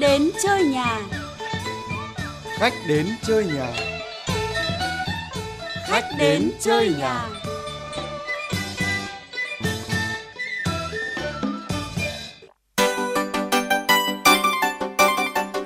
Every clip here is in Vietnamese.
đến chơi nhà. Khách đến chơi nhà. Khách đến chơi nhà.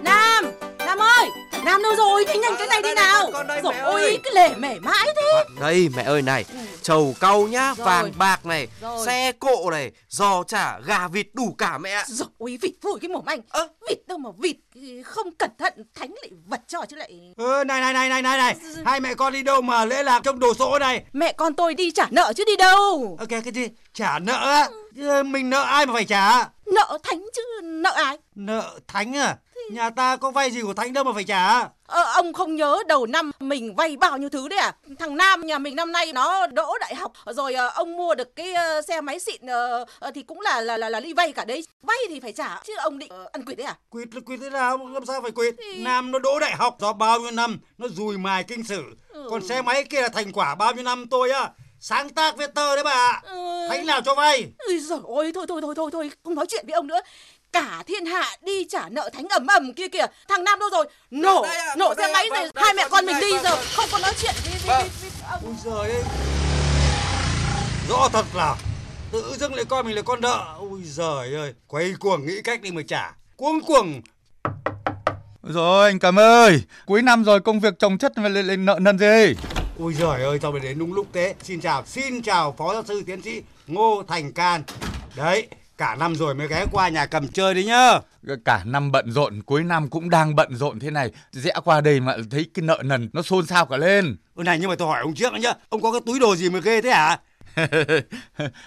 Nam, Nam ơi, Nam đâu rồi? Nhanh nhanh cái này đi nào. con đây, Rồi mẹ ôi, cái lể mể mãi thế. Đây mẹ ơi này, trầu cau nhá, Rồi. vàng bạc này, Rồi. xe cộ này, giò chả, gà vịt đủ cả mẹ ạ. Rồi ôi, vịt phủi cái mồm anh. Ơ. Vịt đâu mà vịt không cẩn thận thánh lại vật cho chứ lại. Ừ, này này này này này này hai mẹ con đi đâu mà lễ lạc trong đồ sổ này Mẹ con tôi đi trả nợ chứ đi đâu. ok cái gì trả nợ á Chứ mình nợ ai mà phải trả Nợ thánh chứ nợ ai? nợ thánh à nhà ta có vay gì của thánh đâu mà phải trả Ờ, ông không nhớ đầu năm mình vay bao nhiêu thứ đấy à? Thằng Nam nhà mình năm nay nó đỗ đại học rồi ờ, ông mua được cái ờ, xe máy xịn ờ, thì cũng là là là là đi vay cả đấy. Vay thì phải trả chứ ông định ăn quỵt đấy à? quỵt là quỵt thế nào làm sao phải quỵt Thì- nam nó đỗ đại học do bao nhiêu năm nó dùi mài kinh sử Ừ. còn xe máy kia là thành quả bao nhiêu năm tôi á sáng tác viết tơ đấy bà ạ Ừ. thánh nào cho vay Ôi giời ôi, thôi thôi thôi thôi thôi, không nói chuyện với ông nữa. Cả thiên hạ đi trả nợ thánh ẩm ẩm kia kìa. Thằng Nam đâu rồi? Nổ, Đây ạ, nổ xe ạ, máy vâng, rồi. đây, Hai mẹ vâng, con mình đây, đi vâng, giờ vâng. không có nói chuyện với, với, Vâng. ôi giời ơi rõ thật là tự dưng lại coi mình là con nợ ôi giời ơi quay cuồng nghĩ cách đi mà trả cuống cuồng Rồi anh cảm ơi, cuối năm rồi công việc chồng chất mà lên, lên nợ nần gì? Ôi giời ơi, sao mà đến đúng lúc thế. Xin chào, xin chào Phó Giáo sư Tiến sĩ Ngô Thành Can. Đấy, cả năm rồi mới ghé qua nhà cầm chơi đấy nhá. Cả năm bận rộn, cuối năm cũng đang bận rộn thế này, rẽ qua đây mà thấy cái nợ nần nó xôn xao cả lên. Ôi này nhưng mà tôi hỏi ông trước nhá, ông có cái túi đồ gì mà ghê thế hả?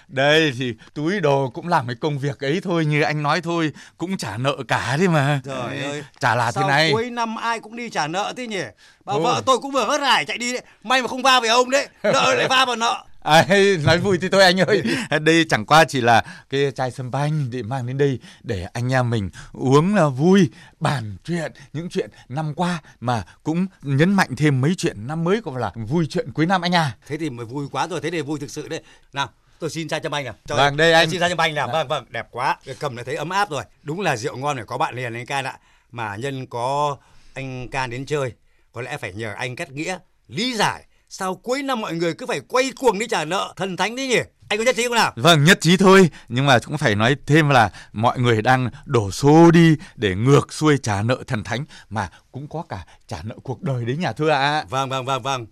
đây thì túi đồ cũng làm cái công việc ấy thôi như anh nói thôi, cũng trả nợ cả đấy mà. Trời ơi. Chả là Sao thế này. cuối năm ai cũng đi trả nợ thế nhỉ? Bà Thôi. vợ tôi cũng vừa hớt hải chạy đi đấy. May mà không va về ông đấy. Nợ lại va vào nợ. À, nói vui thì thôi anh ơi đây chẳng qua chỉ là cái chai sâm banh để mang đến đây để anh em mình uống là vui bàn chuyện những chuyện năm qua mà cũng nhấn mạnh thêm mấy chuyện năm mới cũng là vui chuyện cuối năm anh à Thế thì mới vui quá rồi, thế thì vui thực sự đấy. Nào, tôi xin chai cho banh nào. Trời Vâng, đây anh. xin chai cho banh nào. Vâng, vâng, đẹp quá. Cầm là thấy ấm áp rồi. Đúng là rượu ngon phải có bạn liền anh Can ạ. Mà nhân có anh Can đến chơi, có lẽ phải nhờ anh cắt nghĩa, lý giải sao cuối năm mọi người cứ phải quay cuồng đi trả nợ thần thánh đấy nhỉ? Anh có nhất trí không nào? vâng nhất trí thôi nhưng mà cũng phải nói thêm là mọi người đang đổ xô đi để ngược xuôi trả nợ thần thánh mà cũng có cả trả nợ cuộc đời đấy nhà thưa ạ Vâng, vâng, vâng, vâng.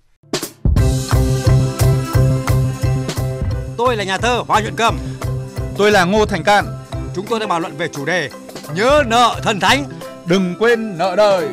Tôi là nhà thơ Hoa Nhuận Cầm. tôi là ngô thành can Chúng tôi đang bàn luận về chủ đề Nhớ nợ thần thánh. đừng quên nợ đời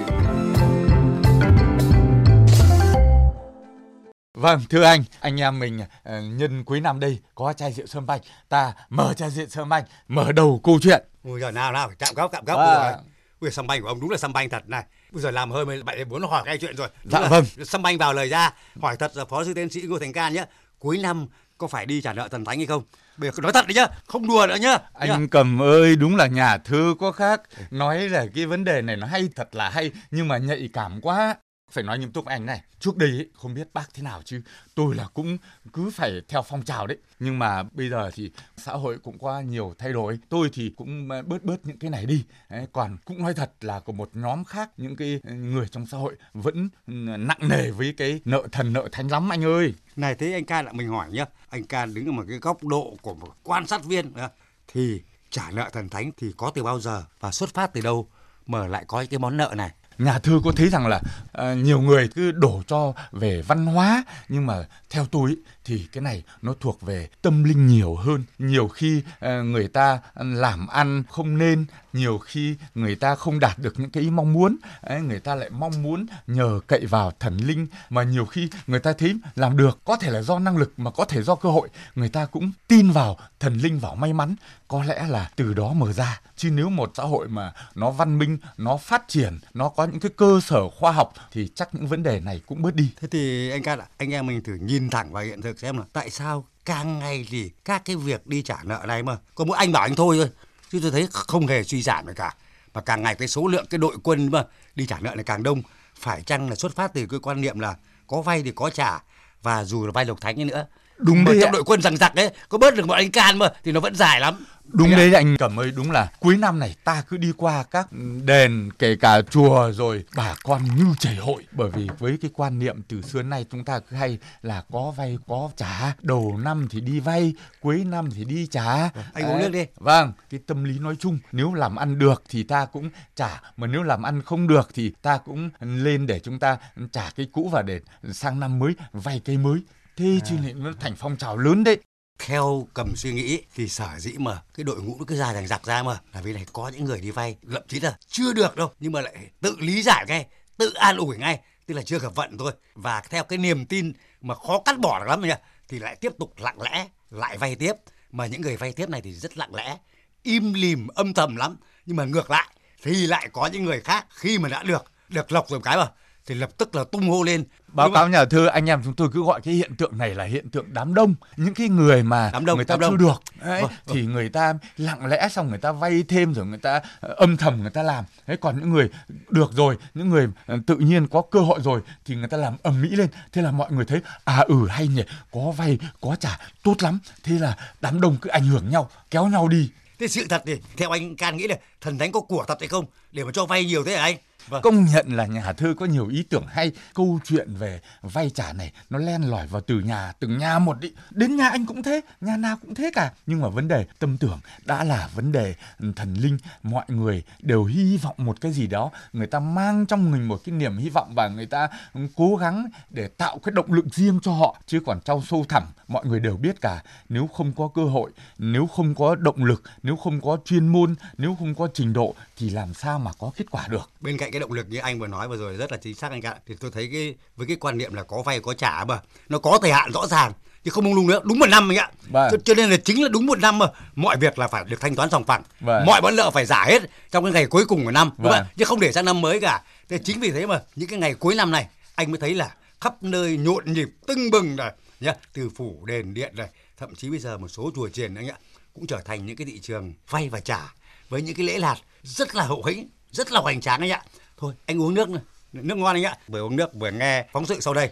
Vâng, thưa anh, anh em mình ờ, nhân cuối năm đây có chai rượu sâm banh, ta mở chai rượu sâm banh, mở đầu câu chuyện. Ui giời nào nào, chạm góc, chạm góc. À. Ui, sâm banh của ông đúng là sâm banh thật này. Bây giờ làm hơi mới bạn muốn hỏi cái chuyện rồi. Đúng Dạ vâng. Sâm banh vào lời ra. Hỏi thật là phó sư tiến sĩ Ngô Thành Can nhé. Cuối năm có phải đi trả nợ thần thánh hay không? Bây giờ nói thật đấy nhá, không đùa nữa nhá. Anh Cầm ơi, đúng là nhà thơ có khác. Nói là cái vấn đề này nó hay thật là hay, nhưng mà nhạy cảm quá. Phải nói nghiêm túc với anh này, trước đây ấy, không biết bác thế nào chứ tôi là cũng cứ phải theo phong trào đấy. Nhưng mà bây giờ thì xã hội cũng qua nhiều thay đổi. Tôi thì cũng ờ, bớt bớt những cái này đi. Đấy, còn cũng nói thật là của một nhóm khác, những cái ờ, người trong xã hội vẫn ừ, nặng nề với cái nợ thần nợ thánh lắm anh ơi. Này thế anh Can lại mình hỏi nhá. Anh Can đứng ở một cái góc độ của một quan sát viên ờ, thì trả nợ thần thánh thì có từ bao giờ và xuất phát từ đâu mà lại có cái món nợ này? Nhà thơ có thấy rằng là ờ, nhiều người cứ đổ cho về văn hóa nhưng mà theo tôi ý, thì cái này nó thuộc về tâm linh nhiều hơn. Nhiều khi ờ, người ta làm ăn không nên nhiều khi người ta không đạt được những cái ý mong muốn ấy, người ta lại mong muốn nhờ cậy vào thần linh. Mà nhiều khi người ta thấy làm được có thể là do năng lực mà có thể do cơ hội người ta cũng tin vào thần linh vào may mắn. Có lẽ là từ đó mở ra. Chứ nếu một xã hội mà nó văn minh nó phát triển nó có những cái cơ sở khoa học thì chắc những vấn đề này cũng bớt đi. Thế thì anh ca, ạ, anh em mình thử nhìn thẳng vào hiện thực xem là tại sao càng ngày thì các cái việc đi trả nợ này mà có mỗi anh bảo anh thôi thôi chứ tôi thấy không hề suy giảm gì cả. Mà càng ngày cái số lượng cái đội quân mà đi trả nợ này càng đông. Phải chăng là xuất phát từ cái quan niệm là có vay thì có trả và dù là vay lộc thánh ấy nữa Đúng mà đấy trong ạ. đội quân rằng giặc ấy có bớt được bọn anh can mà thì nó vẫn dài lắm Đúng ạ. đấy anh Cẩm ơi, đúng là cuối năm này ta cứ đi qua các đền kể cả chùa rồi bà con như chảy hội bởi vì với cái quan niệm từ xưa nay chúng ta cứ hay là có vay có trả, đầu năm thì đi vay, cuối năm thì đi trả. anh uống Đấy. nước đi. Vâng, cái tâm lý nói chung nếu làm ăn được thì ta cũng trả mà nếu làm ăn không được thì ta cũng lên để chúng ta trả cái cũ và để sang năm mới vay cái mới. Thế chứ lại nó thành phong trào lớn đấy. theo cầm suy nghĩ thì sở dĩ mà cái đội ngũ nó cứ ra rằng giặc ra mà là vì này có những người đi vay thậm chí là chưa được đâu nhưng mà lại tự lý giải ngay tự an ủi ngay tức là chưa gặp vận thôi. Và theo cái niềm tin mà khó cắt bỏ được lắm nha thì lại tiếp tục lặng lẽ lại vay tiếp. Mà những người vay tiếp này thì rất lặng lẽ im lìm âm thầm lắm. Nhưng mà ngược lại thì lại có những người khác khi mà đã được được lộc rồi một cái mà thì lập tức là tung hô lên Báo cáo nhà thơ anh em chúng tôi cứ gọi cái hiện tượng này là hiện tượng đám đông. Những cái người mà Đám đông, người ta chưa được đấy, Vâng, thì người ta lặng lẽ xong người ta vay thêm rồi người ta ờ, âm thầm người ta làm. Đấy còn những người được rồi, những người ờ, tự nhiên có cơ hội rồi thì người ta làm ầm mỹ lên. Thế là mọi người thấy à ừ hay nhỉ, có vay có trả tốt lắm. Thế là đám đông cứ ảnh hưởng nhau, kéo nhau đi. Thế sự thật thì theo anh Can nghĩ là thần thánh có của thật hay không để mà cho vay nhiều thế hả anh? Vâng. Công nhận là nhà thơ có nhiều ý tưởng hay. Câu chuyện về vay trả này Nó len lỏi vào từ nhà từng nhà một đi. Đến nhà anh cũng thế Nhà nào cũng thế cả. Nhưng mà vấn đề tâm tưởng Đã là vấn đề thần linh. Mọi người đều hy vọng một cái gì đó. Người ta mang trong mình một cái niềm hy vọng Và người ta cố gắng để tạo cái động lực riêng cho họ. Chứ còn trong sâu thẳm Mọi người đều biết cả. Nếu không có cơ hội Nếu không có động lực Nếu không có chuyên môn Nếu không có trình độ Thì làm sao mà có kết quả được? Bên cạnh cái động lực như anh vừa nói vừa rồi rất là chính xác anh ạ. Thì tôi thấy cái với cái quan niệm là có vay có trả mà nó có thời hạn rõ ràng chứ không mông lung nữa đúng một năm anh ạ. Vâng. Cho, cho nên là chính là đúng một năm mà mọi việc là phải được thanh toán sòng phẳng. Vâng. Mọi món nợ phải trả hết trong cái ngày cuối cùng của năm Vâng. chứ không để sang năm mới cả. Thế chính vì thế mà những cái ngày cuối năm này anh mới thấy là khắp nơi nhộn nhịp tưng bừng rồi nhá từ phủ đền điện rồi thậm chí bây giờ một số chùa chiền anh ạ cũng trở thành những cái thị trường vay và trả với những cái lễ lạt rất là hậu hĩnh rất là hoành tráng anh ạ thôi anh uống nước này. nước ngon anh ạ vừa uống nước vừa nghe phóng sự sau đây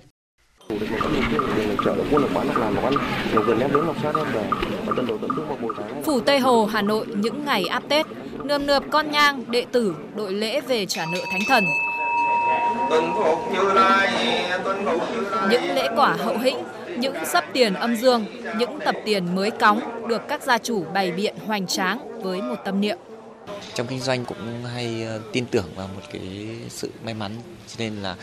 thủ Phủ Tây Hồ, Hà Nội những ngày áp Tết, nườm nượp con nhang, đệ tử, đội lễ về trả nợ thánh thần. Những lễ quả hậu hĩnh, những sấp tiền âm dương, những tập tiền mới cóng được các gia chủ bày biện hoành tráng với một tâm niệm. Trong kinh doanh cũng hay ờ, tin tưởng vào một cái sự may mắn. Cho nên là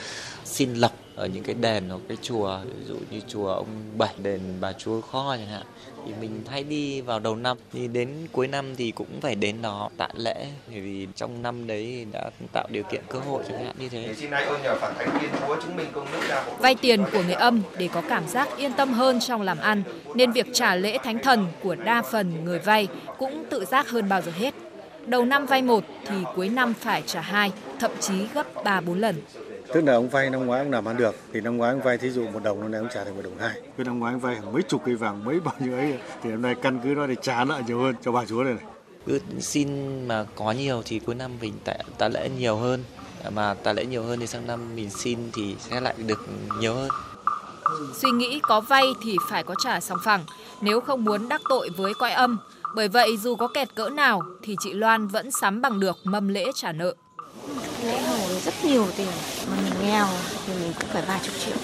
xin lộc ở những cái đền hoặc cái chùa ví dụ như chùa ông bảy đền bà chúa kho chẳng hạn thì mình hay đi vào đầu năm. Thì đến cuối năm thì cũng phải đến đó tạ lễ bởi vì trong năm đấy đã tạo điều kiện cơ hội chẳng hạn như thế. Xin ai ơn nhờ phản thánh tiên chúa chứng minh công đức ra hộ Vay tiền của người âm để có cảm giác yên tâm hơn trong làm ăn, nên việc trả lễ thánh thần của đa phần người vay cũng tự giác hơn bao giờ hết. Đầu năm vay một thì cuối năm phải trả hai, thậm chí gấp 3 4 lần. Tức là ông vay năm ngoái ông làm ăn được thì năm ngoái ông vay thí dụ một đồng năm nay ông trả thành một đồng hai. Cứ năm ngoái ông vay hàng mấy chục cây vàng mấy bao nhiêu ấy thì năm nay căn cứ đó để trả nợ nhiều hơn cho bà chúa này này. cứ xin mà có nhiều thì cuối năm mình tạ, tạ lễ nhiều hơn mà tạ lễ nhiều hơn thì sang năm mình xin thì sẽ lại được nhiều hơn Suy nghĩ có vay thì phải có trả sòng phẳng, nếu không muốn đắc tội với cõi âm. Bởi vậy dù có kẹt cỡ nào thì chị Loan vẫn sắm bằng được mâm lễ trả nợ. lễ hội rất nhiều tiền. Mà mình nghèo thì mình cũng phải vài chục triệu.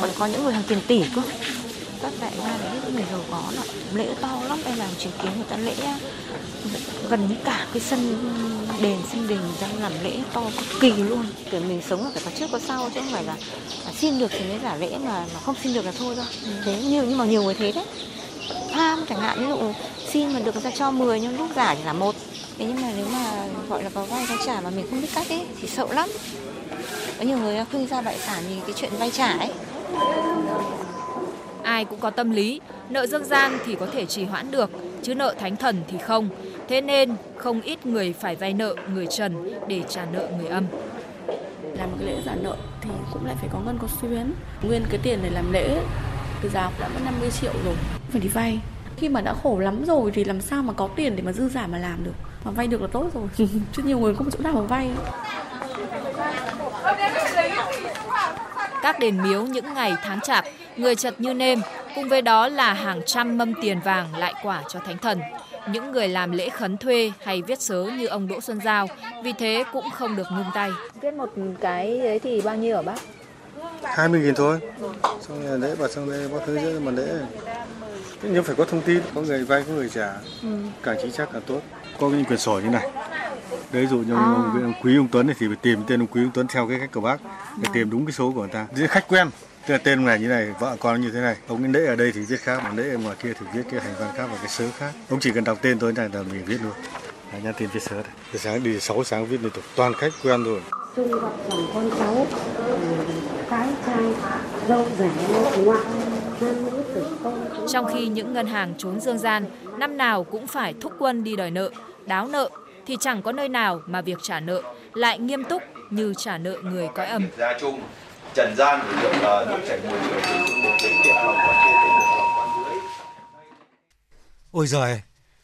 Còn có những người hàng tiền tỷ cơ. Các đại gia đấy những người giàu có là lễ to lắm em làm chứng kiến người ta lễ gần như cả cái sân đền sân đình ra làm lễ to cực kỳ luôn. Kiểu mình sống là phải có trước có sau chứ không phải là, là xin được thì mới giả lễ mà mà không xin được là thôi thôi. thế như nhưng mà nhiều người thế đấy. Tham chẳng hạn ví dụ xin mà được người ta cho 10 nhưng lúc giả chỉ là một. Thế nhưng mà nếu mà gọi là có vay có trả mà mình không biết cách ấy thì sợ lắm. Có nhiều người khuyên ra bại sản vì cái chuyện vay trả ấy. Ai cũng có tâm lý, nợ dân gian thì có thể trì hoãn được, chứ nợ thánh thần thì không. Thế nên không ít người phải vay nợ người trần để trả nợ người âm. làm một cái lễ giả nợ thì cũng lại phải có ngân có xuyến. Nguyên cái tiền để làm lễ từ giá đã mất 50 triệu rồi. Phải đi vay khi mà đã khổ lắm rồi thì làm sao mà có tiền để mà dư giả mà làm được mà vay được là tốt rồi chứ nhiều người không có chỗ nào mà vay Các đền miếu những ngày tháng chạp, người chật như nêm, Cùng với đó là hàng trăm mâm tiền vàng lại quả cho thánh thần. Những người làm lễ khấn thuê hay viết sớ như ông Đỗ Xuân Giao, vì thế cũng không được ngưng tay. Viết một cái đấy thì bao nhiêu hả bác? 20 nghìn thôi. Xong rồi lễ và xong đây bác hướng dẫn mà lễ. Nhưng phải có thông tin, có người vay, có người trả. Ừ. Càng chính xác càng tốt. Có những quyển sổ như này. Đấy dụ như À. ông, ông Quý ông Tuấn này thì phải tìm tên ông Quý ông Tuấn theo cái cách của bác để tìm đúng cái số của người ta. Giữa khách quen, tức là tên ông này như này, vợ con như thế này. Ông ấy lễ ở đây thì viết khác, mà lễ ở ngoài kia thì viết cái hành văn khác và cái sớ khác. Ông chỉ cần đọc tên tôi này là mình viết luôn. Đấy, nhắn tin viết sớ đây. Từ sáng đi 6 sáng viết liên tục, toàn khách quen rồi. chung gặp dòng con cháu cái trai dâu rẻ ngoại nam nữ tử công Trong khi những ngân hàng trốn dương gian năm nào cũng phải thúc quân đi đòi nợ, đáo nợ thì chẳng có nơi nào mà việc trả nợ lại nghiêm túc như trả nợ người cõi âm. Gia chung trần gian được nước chảy dưới Ôi giời,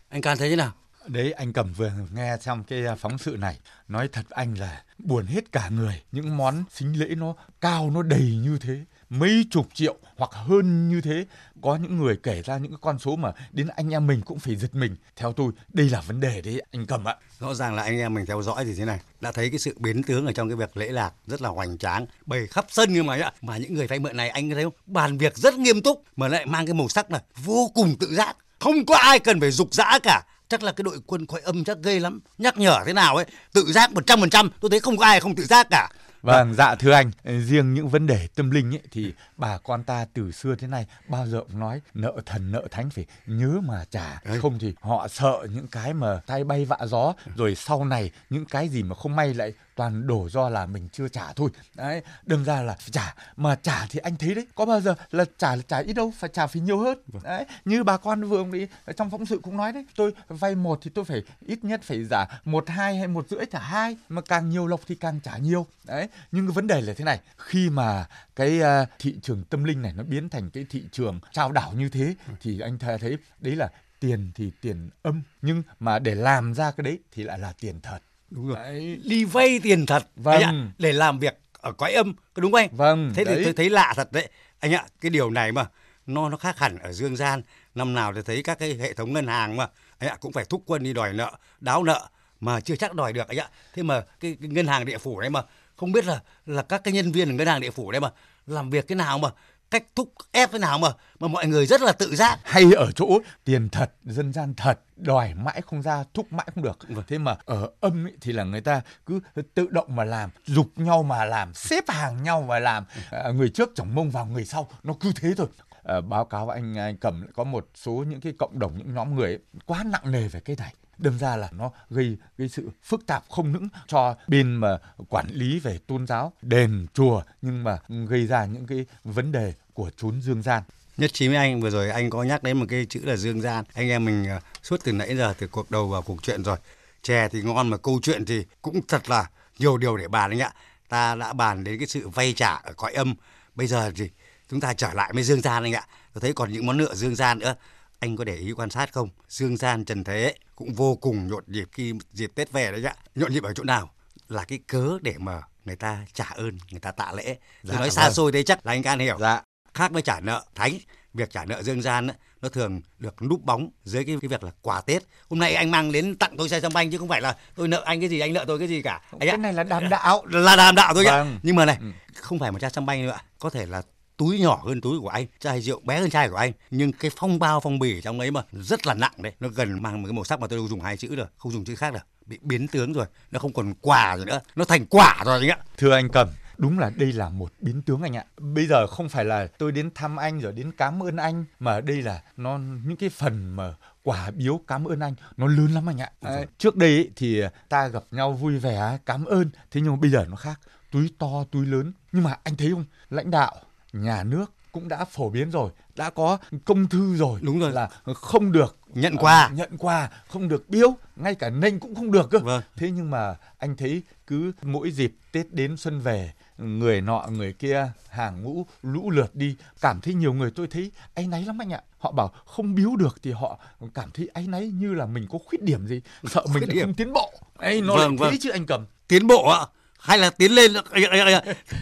anh Can thấy thế nào? Đấy anh Cẩm vừa nghe trong cái phóng sự này Nói thật anh là buồn hết cả người Những món xính lễ nó cao nó đầy như thế Mấy chục triệu hoặc hơn như thế. Có những người kể ra những cái con số mà Đến anh em mình cũng phải giật mình. Theo tôi, đây là vấn đề đấy, anh cầm ạ. Rõ ràng là anh em mình theo dõi thì thế này. Đã thấy cái sự biến tướng ở trong cái việc lễ lạc rất là hoành tráng bày khắp sân như mà mà những người vay mượn này, anh thấy không? Bàn việc rất nghiêm túc mà lại mang cái màu sắc là vô cùng tự giác. Không có ai cần phải dục dã cả. Chắc là cái đội quân khói âm chắc ghê lắm. Nhắc nhở thế nào ấy, tự giác một trăm phần trăm. Tôi thấy không có ai không tự giác cả. Vâng. vâng, dạ thưa anh, riêng những vấn đề tâm linh ấy, thì bà con ta từ xưa thế này bao giờ cũng nói nợ thần nợ thánh phải nhớ mà trả, không thì họ sợ những cái mà tay bay vạ gió, rồi sau này những cái gì mà không may lại toàn đổ do là mình chưa trả thôi. Đấy, đâm ra là trả, mà trả thì anh thấy đấy, có bao giờ là trả là trả ít đâu, phải trả phải nhiều hơn. Đấy, như bà con vừa đi trong phóng sự cũng nói đấy, tôi vay một thì tôi phải ít nhất phải trả một hai hay một rưỡi trả hai, mà càng nhiều lộc thì càng trả nhiều. Đấy, nhưng cái vấn đề là thế này khi mà cái uh, thị trường tâm linh này nó biến thành cái thị trường trao đảo như thế thì anh thấy đấy là tiền thì tiền âm nhưng mà để làm ra cái đấy thì lại là tiền thật. Đúng rồi. Đấy. đi vay tiền thật. Vâng ạ, để làm việc ở cõi âm có đúng không anh? Vâng thế đấy. thì tôi thấy lạ thật đấy. Anh ạ cái điều này mà nó nó khác hẳn ở dương gian. Năm nào thì thấy các cái hệ thống ngân hàng mà anh ạ cũng phải thúc quân đi đòi nợ đáo nợ mà chưa chắc đòi được anh ạ. Thế mà cái, cái ngân hàng địa phủ đấy mà không biết là là các cái nhân viên ở ngân hàng địa phủ đấy mà làm việc cái nào mà cách thúc ép thế nào mà mà mọi người rất là tự giác. Hay ở chỗ tiền thật dân gian thật đòi mãi không ra thúc mãi không được. Vâng. thế mà ở âm ấy, thì là người ta cứ tự động mà làm dục nhau mà làm xếp hàng nhau mà làm. À, người trước chổng mông vào người sau nó cứ thế thôi. À, báo cáo anh anh cầm có một số những cái cộng đồng những nhóm người ấy, quá nặng nề về cái này đâm ra là nó gây gây sự phức tạp không những cho bên mà quản lý về tôn giáo, đền, chùa, nhưng mà gây ra những cái vấn đề của chốn dương gian. Nhất trí với anh, vừa rồi anh có nhắc đến một cái chữ là dương gian. Anh em mình à, suốt từ nãy giờ, từ cuộc đầu vào cuộc chuyện rồi. Chè thì ngon mà câu chuyện thì cũng thật là nhiều điều để bàn anh ạ. Ta đã bàn đến cái sự vay trả ở cõi âm. Bây giờ thì chúng ta trở lại với dương gian anh ạ. Tôi thấy còn những món nợ dương gian nữa anh có để ý quan sát không dương gian trần thế cũng vô cùng nhộn nhịp khi dịp tết về đấy ạ nhộn nhịp ở chỗ nào là cái cớ để mà người ta trả ơn người ta tạ lễ dạ, nói xa vâng. xôi đấy chắc là anh can hiểu dạ. khác với trả nợ thánh việc trả nợ dương gian ấy, nó thường được núp bóng dưới cái, cái việc là quà tết hôm nay anh mang đến tặng tôi xe xăm banh chứ không phải là tôi nợ anh cái gì anh nợ tôi cái gì cả anh cái ạ. này là đàm đạo là đàm đạo thôi vâng. nhưng mà này ừ. không phải một chai xăm banh nữa có thể là túi nhỏ hơn túi của anh chai rượu bé hơn chai của anh. Nhưng cái phong bao phong bì trong ấy mà rất là nặng đấy nó gần mang một cái màu sắc mà tôi dùng hai chữ được không dùng chữ khác được. Bị biến tướng rồi nó không còn quà rồi nữa nó thành quả rồi anh ạ. Thưa anh cầm đúng là đây là một biến tướng anh ạ. Bây giờ không phải là tôi đến thăm anh rồi đến cảm ơn anh mà đây là nó những cái phần mà quả biếu cảm ơn anh nó lớn lắm anh ạ. À, trước đây ấy, thì ta gặp nhau vui vẻ cảm ơn thế nhưng mà bây giờ nó khác. Túi to túi lớn nhưng mà anh thấy không? Lãnh đạo nhà nước cũng đã phổ biến rồi đã có công thư rồi đúng rồi. là không được nhận quà. uh, nhận quà không được biếu ngay cả nênh cũng không được cơ. Vâng. thế nhưng mà anh thấy cứ mỗi dịp tết đến xuân về người nọ người kia hàng ngũ lũ lượt đi cảm thấy nhiều người tôi thấy áy náy lắm anh ạ. Họ bảo không biếu được thì họ cảm thấy áy náy như là mình có khuyết điểm gì. Sợ mình không tiến bộ. Ấy nó vâng, lại thế vâng. chứ anh cầm. Tiến bộ ạ hay là tiến lên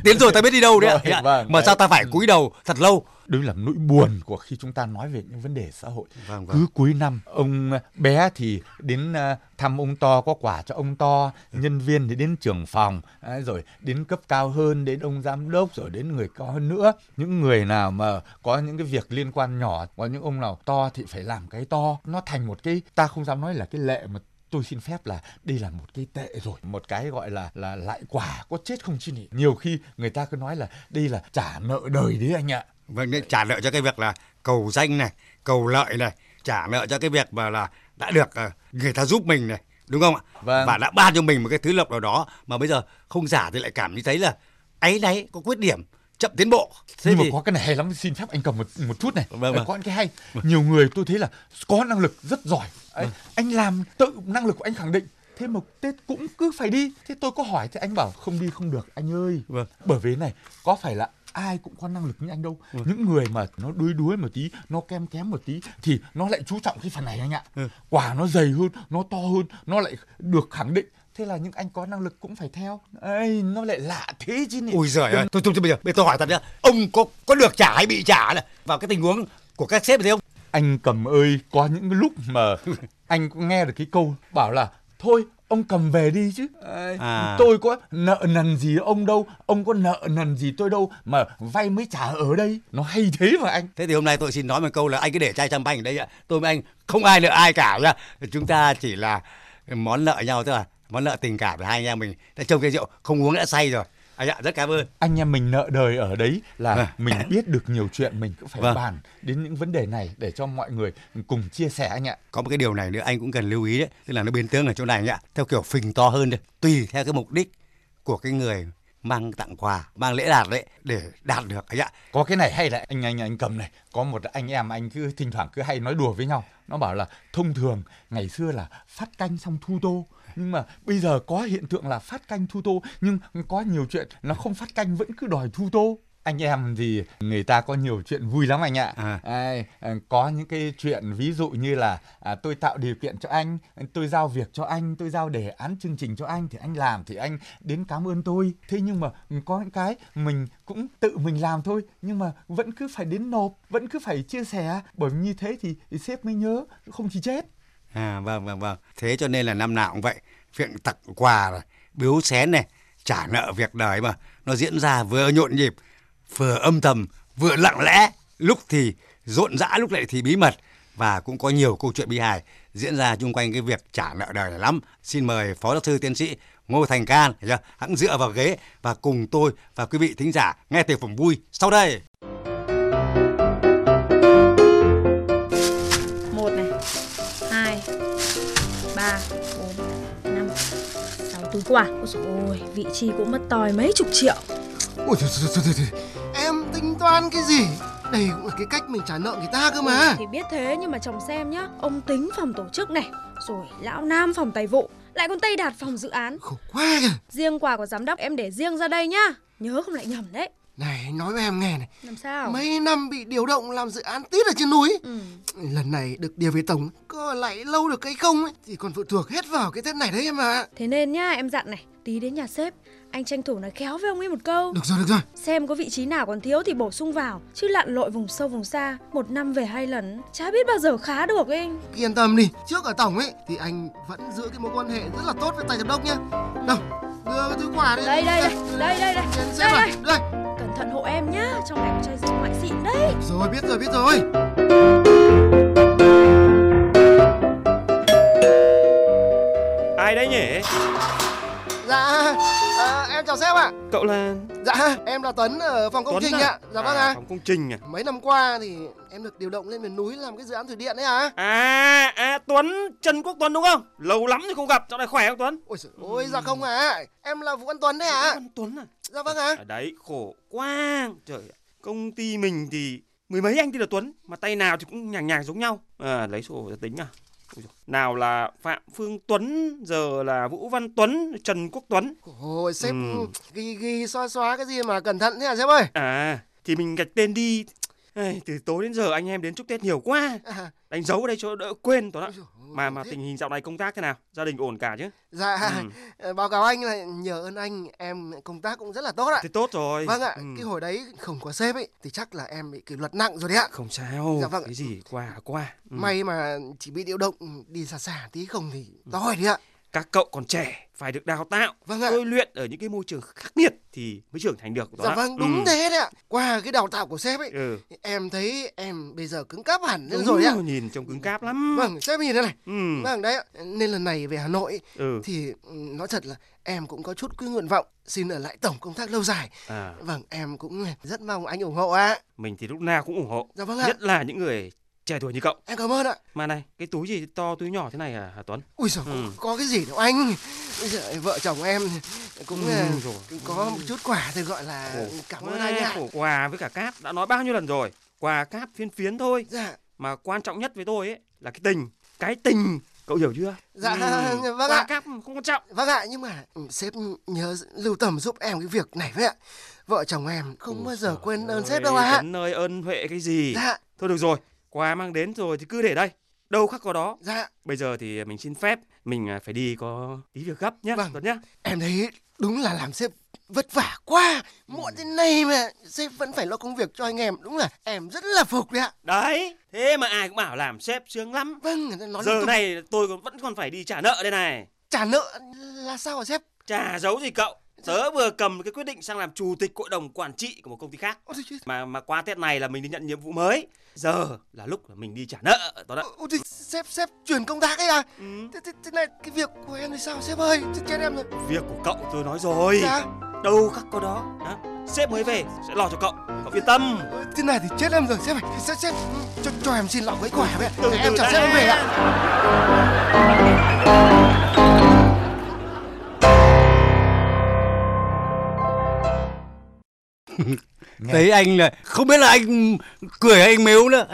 tiến rồi ta biết đi đâu đấy ạ Vâng, vâng, mà đấy. sao ta phải cúi đầu thật lâu Đấy là nỗi buồn của khi chúng ta nói về những vấn đề xã hội. Vâng, vâng. Cứ cuối năm, ông bé thì đến thăm ông to có quà cho ông to, nhân viên thì đến trưởng phòng, rồi đến cấp cao hơn, đến ông giám đốc, rồi đến người cao hơn nữa. Những người nào mà có những cái việc liên quan nhỏ, có những ông nào to thì phải làm cái to. Nó thành một cái, ta không dám nói là cái lệ mà tôi xin phép là đây là một cái tệ rồi. Một cái gọi là là lại quả có chết không chi nhỉ? Nhiều khi người ta cứ nói là đây là trả nợ đời đấy anh ạ. Vâng nên trả nợ cho cái việc là cầu danh này cầu lợi này trả nợ cho cái việc mà là đã được ờ, người ta giúp mình này đúng không ạ? Vâng. và đã ban cho mình một cái thứ lộc nào đó mà bây giờ không giả thì lại cảm thấy là ấy đấy có khuyết điểm chậm tiến bộ. Nhưng mà có cái này hay lắm xin phép anh cầm một một chút này. Vâng, vâng. có những cái hay. Nhiều người tôi thấy là có năng lực rất giỏi. Ấy, anh làm tự năng lực của anh khẳng định. Thế mà tết cũng cứ phải đi. Thế tôi có hỏi thì anh bảo không đi không được anh ơi. Vâng. bởi vì này có phải là ai cũng có năng lực như anh đâu. Những người mà nó đuối đuối một tí nó kem kém một tí thì nó lại chú trọng cái phần này anh ạ. Quả nó dày hơn nó to hơn nó lại được khẳng định thế là những anh có năng lực cũng phải theo ấy nó lại lạ thế chứ nhỉ Ui giời ơi, tôi, tôi, bây giờ, bây giờ tôi hỏi thật nhá, ông có có được trả hay bị trả này vào cái tình huống của các sếp thế không? anh cầm ơi có những lúc mà anh cũng nghe được cái câu bảo là thôi ông cầm về đi chứ Ấy, À. tôi có nợ nần gì ông đâu ông có nợ nần gì tôi đâu mà vay mới trả ở đây nó hay thế mà anh Thế thì hôm nay tôi xin nói một câu là anh cứ để chai champagne ở đây ạ. Tôi với anh không ai nợ ai cả nhá. Chúng ta chỉ là món nợ nhau thôi à. Món nợ tình cảm của hai anh em mình. Đã trông cái rượu không uống đã say rồi. Anh ạ, rất cảm ơn. anh em mình nợ đời ở đấy là Vâng. mình biết được nhiều chuyện mình cũng phải Vâng. bàn đến những vấn đề này để cho mọi người cùng chia sẻ anh ạ Có một cái điều này nữa anh cũng cần lưu ý đấy. Tức là nó biến tướng ở chỗ này anh ạ. Theo kiểu phình to hơn đấy. Tùy theo cái mục đích của cái người mang tặng quà, mang lễ đạt đấy để đạt được anh ạ. có cái này hay là anh anh anh cầm này có một anh em anh cứ thỉnh thoảng cứ hay nói đùa với nhau nó bảo là thông thường ngày xưa là phát canh xong thu tô nhưng mà bây giờ có hiện tượng là phát canh thu tô nhưng có nhiều chuyện nó không phát canh vẫn cứ đòi thu tô. Anh em thì người ta có nhiều chuyện vui lắm anh ạ. À. À, có những cái chuyện ví dụ như là à, tôi tạo điều kiện cho anh tôi giao việc cho anh tôi giao đề án chương trình cho anh thì anh làm thì anh đến cảm ơn tôi. Thế nhưng mà có những cái mình cũng tự mình làm thôi nhưng mà vẫn cứ phải đến nộp vẫn cứ phải chia sẻ. Bởi vì như thế thì, thì sếp mới nhớ không thì chết À vâng vâng vâng. Thế cho nên là năm nào cũng vậy. Chuyện tặng quà này, biếu xén này, trả nợ việc đời mà nó diễn ra vừa nhộn nhịp, vừa âm thầm, vừa lặng lẽ, lúc thì rộn rã, lúc lại thì bí mật và cũng có nhiều câu chuyện bi hài diễn ra chung quanh cái việc trả nợ đời này lắm. Xin mời Phó Giáo sư Tiến sĩ Ngô Thành Can, hiểu hãng dựa vào ghế và cùng tôi và quý vị thính giả nghe tiểu phẩm vui sau đây. Túi quà ôi vị chi cũng mất tòi mấy chục triệu Ôi thôi, thôi, thôi, thôi, thôi. Em tính toán cái gì? Đây cũng là cái cách mình trả nợ người ta cơ mà. thì biết thế nhưng mà chồng xem nhá ông tính phòng tổ chức này rồi lão nam phòng tài vụ lại còn tây đạt phòng dự án Khổ quá kìa. riêng quà của giám đốc em để riêng ra đây nhá nhớ không lại nhầm đấy Này, nói với em nghe này. làm sao Mấy năm bị điều động làm dự án tít ở trên núi. ừ. Lần này được điều về tổng, có lại lâu được cái không ấy, thì còn phụ thuộc hết vào cái tết này đấy em ạ. thế nên nhá em dặn này tí đến nhà sếp anh tranh thủ nói khéo với ông ấy một câu Được rồi, được rồi. xem có vị trí nào còn thiếu thì bổ sung vào chứ lặn lội vùng sâu vùng xa một năm về hai lần chả biết bao giờ khá được ấy Cứ yên tâm đi, trước ở tổng ấy thì anh vẫn giữ cái mối quan hệ rất là tốt với tài giám đốc nhá. Đâu, đưa cái túi quà đây. đây đây đây đây đây đây đây đây Đây. Thận hộ em nhá trong này có chai rượu ngoại xịn đấy Rồi, biết rồi, biết rồi. Ai đấy nhỉ? Dạ, à, em chào sếp ạ. Cậu là Dạ, em là Tuấn ở phòng công Tuấn trình à? ạ. Dạ vâng ạ. Phòng công trình à? Mấy năm qua thì em được điều động lên miền núi làm cái dự án thủy điện đấy à. À, à Tuấn, Trần Quốc Tuấn đúng không? Lâu lắm rồi không gặp, dạo này khỏe không Tuấn? Ôi giời ôi, dạ không ạ. Em là Vũ Văn Tuấn đấy ạ. Văn Tuấn à? Dạ vâng ạ. Ở đấy khổ quá. Trời. Công ty mình thì mười mấy anh tên là Tuấn mà tay nào thì cũng nhàng nhàng giống nhau. À, lấy sổ ra tính à. Nào là Phạm Phương Tuấn, giờ là Vũ Văn Tuấn, Trần Quốc Tuấn. Ôi sếp Ừ. ghi ghi xóa xóa cái gì mà cẩn thận thế hả sếp ơi? À, thì mình gạch tên đi. Ê, từ tối đến giờ anh em đến chúc Tết nhiều quá. À. Đánh dấu ở đây cho đỡ quên đó. Mà mà tình hình dạo này công tác thế nào? Gia đình ổn cả chứ? Dạ, Ừ. ờ, báo cáo anh là nhờ ơn anh em công tác cũng rất là tốt ạ. Thế tốt rồi. Vâng ạ, Ừ. cái hồi đấy không có sếp ấy thì chắc là em bị kỷ luật nặng rồi đấy ạ. Không sao. Dạ vâng. Cái gì qua qua. Ừ. May mà chỉ bị điều động đi xa xa tí không thì đòi đi ạ. Các cậu còn trẻ phải được đào tạo, Vâng ạ. tôi luyện ở những cái môi trường khắc nghiệt thì mới trưởng thành được. Đó Dạ vâng, đúng Ừ. thế đấy ạ. Qua cái đào tạo của sếp ấy, Ừ. em thấy em bây giờ cứng cáp hẳn Đúng rồi ạ. Nhìn trông cứng cáp lắm. Vâng, sếp nhìn đây này. Ừ. Vâng đấy ạ. Nên lần này về Hà Nội ấy, Ừ. thì ừ, nói thật là em cũng có chút cái nguyện vọng xin ở lại tổng công tác lâu dài. À, Vâng, em cũng rất mong anh ủng hộ ạ. mình thì lúc nào cũng ủng hộ. Dạ vâng ạ. Nhất là những người trẻ tuổi như cậu. Em cảm ơn ạ. Mà này, cái túi gì to túi nhỏ thế này à, Hà Tuấn? Ui giời, Ừ. có cái gì đâu anh. Bây giờ vợ chồng em cũng Ừ, ờ, rồi. có một chút quà thì gọi là Khổ cảm ơn anh ạ. quà với cả cáp đã nói bao nhiêu lần rồi. Quà cáp phiến phiến thôi. Dạ. Mà quan trọng nhất với tôi ấy là cái tình. Cái tình. Cậu hiểu chưa? Dạ, Ừ. vâng ạ. cáp không quan trọng. Vâng ạ, nhưng mà ừ, sếp nhớ lưu tâm giúp em cái việc này với ạ. Vợ chồng em không bao giờ quên ơn sếp đâu ạ. Tuấn ơi ơn huệ cái gì? Dạ. Thôi được rồi, quà mang đến rồi thì cứ để đây. Đâu khắc có đó. Dạ. Bây giờ thì mình xin phép mình à, phải đi có tí việc gấp nhá, Vâng. Tuấn nhá. Em thấy đúng là làm sếp vất vả quá. Muộn thế này mà sếp vẫn phải lo công việc cho anh em. Đúng là em rất là phục đấy ạ. Đấy, thế mà ai cũng bảo làm sếp sướng lắm. Vâng, nói Giờ tung. này tôi còn vẫn còn phải đi trả nợ đây này. Trả nợ là sao hả sếp? Trả giấu gì cậu? Tớ vừa cầm cái quyết định sang làm chủ tịch hội đồng quản trị của một công ty khác. Mà mà qua Tết này là mình đi nhận nhiệm vụ mới. Giờ là lúc là mình đi trả nợ đó đó. Ôi, thì sếp sếp chuyển công tác ấy à? Ừ. Thế, thế, thế này cái việc của em thì sao sếp ơi? Thế chết em rồi. Việc của cậu tôi nói rồi. Dạ. Đâu khắc có đó. Hả? Sếp mới về sẽ lo cho cậu. Cậu yên tâm. Thế này thì chết em rồi sếp ơi. Sếp sếp cho cho em xin lọc mấy quả vậy. Em đã. sếp em về ạ. Thấy anh là không biết là anh cười hay anh mếu nữa.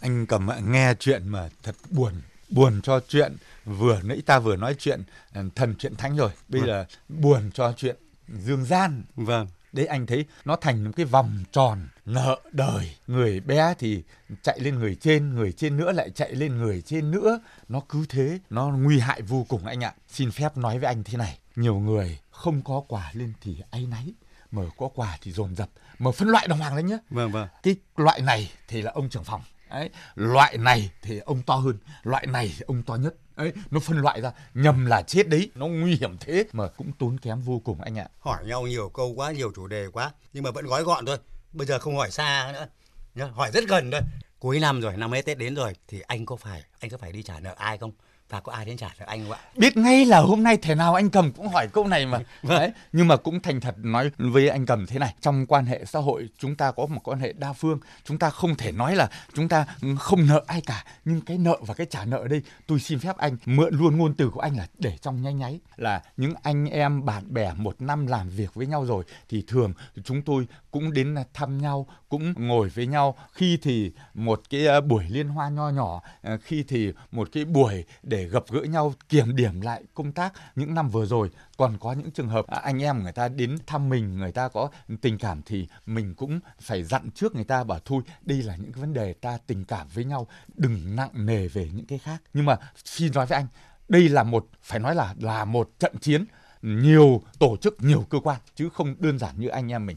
Anh cầm nghe chuyện mà thật buồn buồn cho chuyện vừa nãy ta vừa nói chuyện ờ, thần chuyện thánh rồi. Bây Vâng. giờ buồn cho chuyện dương gian. Vâng. đấy anh thấy nó thành một cái vòng tròn nợ đời. Người bé thì chạy lên người trên người trên nữa lại chạy lên người trên nữa. Nó cứ thế nó nguy hại vô cùng. Anh ạ xin phép nói với anh thế này. Nhiều người không có quà lên thì áy náy mà có quà thì dồn dập mà phân loại đồng hoàng lên nhé Vâng vâng. cái loại này thì là ông trưởng phòng Đấy, loại này thì ông to hơn, loại này thì ông to nhất. Ấy, nó phân loại ra, nhầm là chết đấy, nó nguy hiểm thế mà cũng tốn kém vô cùng anh ạ. Hỏi nhau nhiều câu quá, nhiều chủ đề quá, nhưng mà vẫn gói gọn thôi. Bây giờ không hỏi xa nữa. Nhá, hỏi rất gần thôi. Cuối năm rồi, năm hết Tết đến rồi thì anh có phải anh có phải đi trả nợ ai không? Và có ai đến trả nợ anh không ạ? Biết ngay là hôm nay thể nào anh cầm cũng hỏi câu này mà. Đấy, nhưng mà cũng thành thật nói với anh cầm thế này, trong quan hệ xã hội chúng ta có một quan hệ đa phương, chúng ta không thể nói là chúng ta không nợ ai cả, nhưng cái nợ và cái trả nợ ở đây, tôi xin phép anh mượn luôn ngôn từ của anh là để trong nháy nháy là những anh em bạn bè một năm làm việc với nhau rồi thì thường chúng tôi cũng đến thăm nhau, cũng ngồi với nhau, khi thì một cái ờ, buổi liên hoan nho nhỏ, ờ, khi thì một cái buổi để gặp gỡ nhau kiểm điểm lại công tác những năm vừa rồi còn có những trường hợp à, anh em người ta đến thăm mình người ta có tình cảm thì mình cũng phải dặn trước người ta bảo thôi đây là những cái vấn đề ta tình cảm với nhau đừng nặng nề về những cái khác nhưng mà xin nói với anh đây là một phải nói là là một trận chiến nhiều tổ chức nhiều cơ quan chứ không đơn giản như anh em mình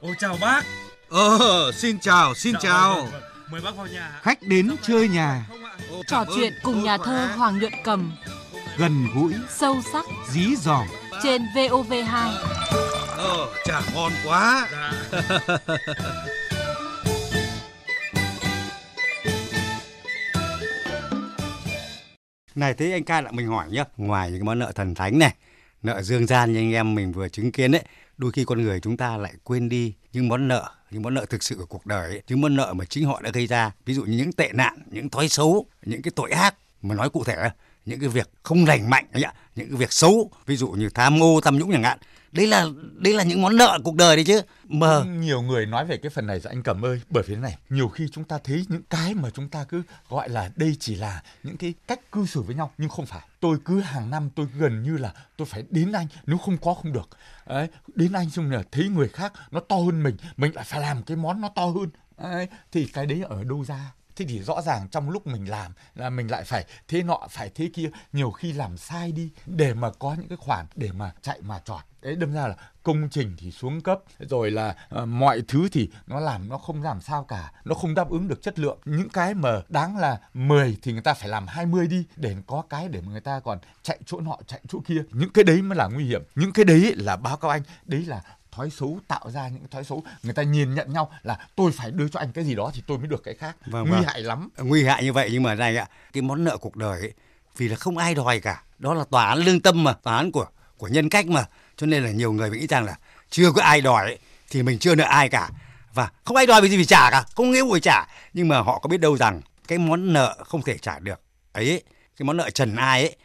Ôi chào bác. Ờ, xin chào, xin Dạ, chào. Mời bác vào nhà. Khách đến chơi nhà. Trò chuyện cùng nhà thơ Hoàng Nhuận Cầm Gần gũi, sâu sắc dí dỏm. trên VOV2. Ờ, chả ngon quá. Này thế anh ca lại mình hỏi nhá, ngoài những cái món nợ thần thánh này, nợ dương gian như anh em mình vừa chứng kiến đấy, đôi khi con người chúng ta lại quên đi những món nợ, những món nợ thực sự của cuộc đời, ấy, những món nợ mà chính họ đã gây ra, ví dụ như những tệ nạn, những thói xấu, những cái tội ác mà nói cụ thể là những cái việc không lành mạnh ấy ạ, những cái việc xấu, ví dụ như tham ô, tham nhũng chẳng hạn đấy là đấy là những món nợ cuộc đời đấy chứ. Mà nhiều người nói về cái phần này rồi anh cầm ơi bởi vì thế này nhiều khi chúng ta thấy những cái mà chúng ta cứ gọi là đây chỉ là những cái cách cư xử với nhau nhưng không phải. Tôi cứ hàng năm tôi gần như là tôi phải đến anh nếu không có không được. Đấy, đến anh xong là thấy người khác nó to hơn mình mình lại phải làm cái món nó to hơn. Đấy, thì cái đấy ở đâu ra? Thế thì rõ ràng trong lúc mình làm là mình lại phải thế nọ phải thế kia. Nhiều khi làm sai đi để mà có những cái khoản để mà chạy mà trọt. Đấy đâm ra là công trình thì xuống cấp rồi là uh, mọi thứ thì nó làm nó không làm sao cả nó không đáp ứng được chất lượng. Những cái mà đáng là 10 thì người ta phải làm 20 đi để có cái để mà người ta còn chạy chỗ nọ chạy chỗ kia. Những cái đấy mới là nguy hiểm. Những cái đấy là báo cáo anh đấy là thói xấu tạo ra những thói xấu người ta nhìn nhận nhau là tôi phải đưa cho anh cái gì đó thì tôi mới được cái khác. Vâng, nguy vâng. hại lắm. Nguy hại như vậy nhưng mà này ạ cái món nợ cuộc đời ấy, vì là không ai đòi cả. Đó là tòa án lương tâm mà tòa án của của nhân cách mà. Cho nên là nhiều người nghĩ rằng là chưa có ai đòi ấy, thì mình chưa nợ ai cả. Và không ai đòi vì gì phải trả cả không nghĩa vụ phải trả. Nhưng mà họ có biết đâu rằng cái món nợ không thể trả được ấy cái món nợ trần ai ấy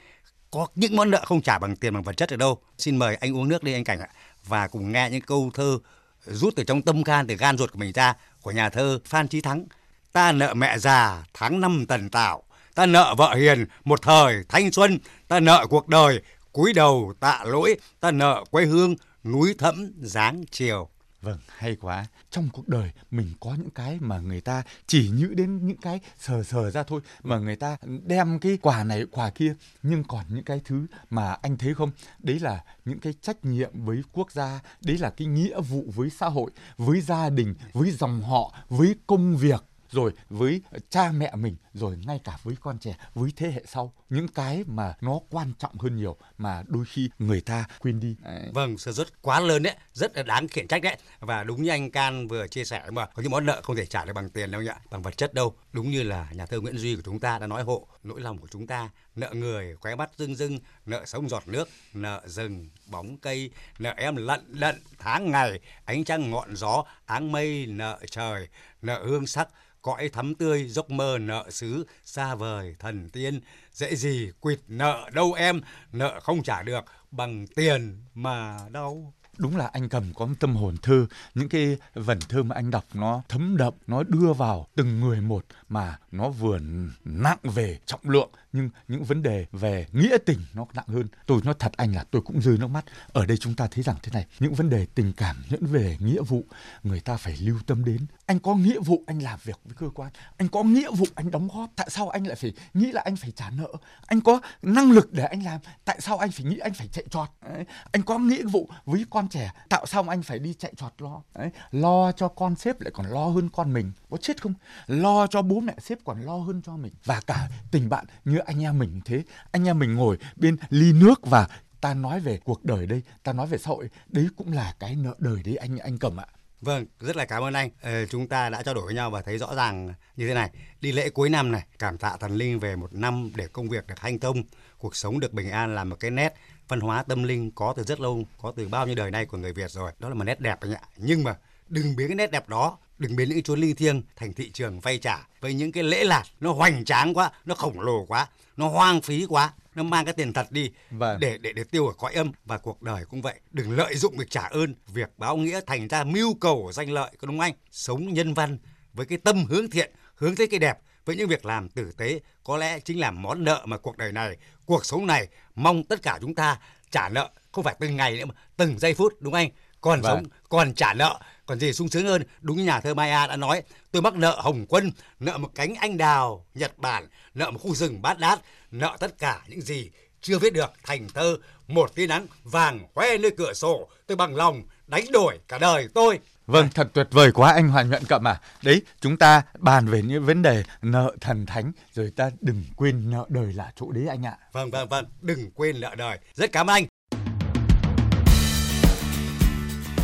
có những món nợ không trả bằng tiền bằng vật chất ở đâu. Xin mời anh uống nước đi anh cảnh ạ và cùng nghe những câu thơ rút từ trong tâm can từ gan ruột của mình ra của nhà thơ Phan Chí Thắng. Ta nợ mẹ già tháng năm tần tạo, ta nợ vợ hiền một thời thanh xuân, ta nợ cuộc đời cúi đầu tạ lỗi, ta nợ quê hương núi thẫm dáng chiều. Vâng, hay quá. Trong cuộc đời mình có những cái mà người ta chỉ nhữ đến những cái sờ sờ ra thôi mà người ta đem cái quà này quà kia nhưng còn những cái thứ mà anh thấy không? Đấy là những cái trách nhiệm với quốc gia, đấy là cái nghĩa vụ với xã hội, với gia đình, với dòng họ, với công việc rồi với cha mẹ mình, rồi ngay cả với con trẻ, với thế hệ sau, những cái mà nó quan trọng hơn nhiều mà đôi khi người ta quên đi. Vâng sự rất quá lớn đấy, rất là đáng khiển trách đấy. Và đúng như anh can vừa chia sẻ mà, có những món nợ không thể trả được bằng tiền đâu nhỉ? Bằng vật chất đâu đúng như là nhà thơ nguyễn duy của chúng ta đã nói, hộ nỗi lòng của chúng ta, nợ người khóe mắt rưng rưng, nợ sống giọt nước, nợ rừng, bóng cây, nợ em lận lận tháng ngày, ánh trăng ngọn gió, áng mây, nợ trời, nợ hương sắc, cõi thắm tươi, giấc mơ nợ xứ, xa vời thần tiên. Dễ gì quỵt nợ đâu em, nợ không trả được bằng tiền mà đâu đúng là anh cầm có một tâm hồn thơ, những cái vần thơ mà anh đọc nó thấm đậm, nó đưa vào từng người một mà nó vừa nặng về trọng lượng nhưng những vấn đề về nghĩa tình nó nặng hơn. Tôi, nói thật anh là tôi cũng rơi nước mắt. Ở đây chúng ta thấy rằng thế này, những vấn đề tình cảm những về nghĩa vụ, người ta phải lưu tâm đến. Anh có nghĩa vụ, anh làm việc với cơ quan. Anh có nghĩa vụ, anh đóng góp. Tại sao anh lại phải nghĩ là anh phải trả nợ? Anh có năng lực để anh làm. Tại sao anh phải nghĩ anh phải chạy trọt? Đấy. anh có nghĩa vụ với con trẻ. Tạo sao anh phải đi chạy trọt lo. Đấy. lo cho con sếp lại còn lo hơn con mình. Có chết không? Lo cho bố mẹ sếp còn lo hơn cho mình. Và cả tình bạn như anh em mình thế anh em mình ngồi bên ly nước và ta nói về cuộc đời đây ta nói về xã hội đấy cũng là cái nợ đời đấy anh anh cầm ạ Vâng, rất là cảm ơn anh. Ờ, chúng ta đã trao đổi với nhau và thấy rõ ràng như thế này. Đi lễ cuối năm này, cảm tạ thần linh về một năm để công việc được hanh thông, cuộc sống được bình an là một cái nét văn hóa tâm linh có từ rất lâu, có từ bao nhiêu đời nay của người Việt rồi. Đó là một nét đẹp anh ạ. Nhưng mà đừng biến cái nét đẹp đó đừng biến những chốn linh thiêng thành thị trường vay trả với những cái lễ lạt nó hoành tráng quá nó khổng lồ quá nó hoang phí quá nó mang cái tiền thật đi vâng. để để để tiêu ở cõi âm. Và cuộc đời cũng vậy. Đừng lợi dụng việc trả ơn việc báo nghĩa thành ra mưu cầu danh lợi có đúng anh? Sống nhân văn với cái tâm hướng thiện hướng tới cái đẹp. Với những việc làm tử tế có lẽ chính là món nợ mà cuộc đời này cuộc sống này mong tất cả chúng ta trả nợ. Không phải từng ngày nữa mà từng giây phút đúng anh? Còn vâng. sống còn trả nợ còn gì sung sướng hơn đúng như nhà thơ Maya đã nói tôi mắc nợ Hồng Quân nợ một cánh anh đào Nhật Bản nợ một khu rừng bát đát nợ tất cả những gì chưa viết được thành thơ một tia nắng vàng hoe nơi cửa sổ tôi bằng lòng đánh đổi cả đời tôi Vâng, thật tuyệt vời quá anh Hoàng Nhuận Cậm à. Đấy, chúng ta bàn về những vấn đề nợ thần thánh, rồi ta đừng quên nợ đời là chỗ đấy anh ạ. Vâng, vâng, vâng, đừng quên nợ đời. Rất cảm ơn anh.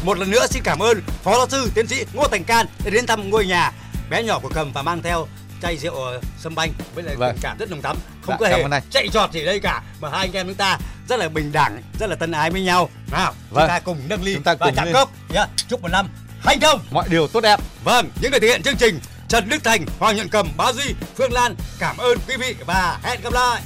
Một lần nữa xin cảm ơn Phó giáo sư tiến sĩ Ngô Thành Can đã đến thăm ngôi nhà bé nhỏ của Cầm và mang theo chai rượu sâm banh với lại vâng. tình cảm rất nồng thắm không dạ, có hề chạy trọt gì đây cả mà hai anh em chúng ta rất là bình đẳng rất là tân ái với nhau. Nào vâng. chúng ta cùng nâng ly chúng ta và chạm cốc nhá chúc một năm thành công mọi điều tốt đẹp. Vâng những người thực hiện chương trình Trần Đức Thành Hoàng Nhận Cầm Bá Duy Phương Lan cảm ơn quý vị và hẹn gặp lại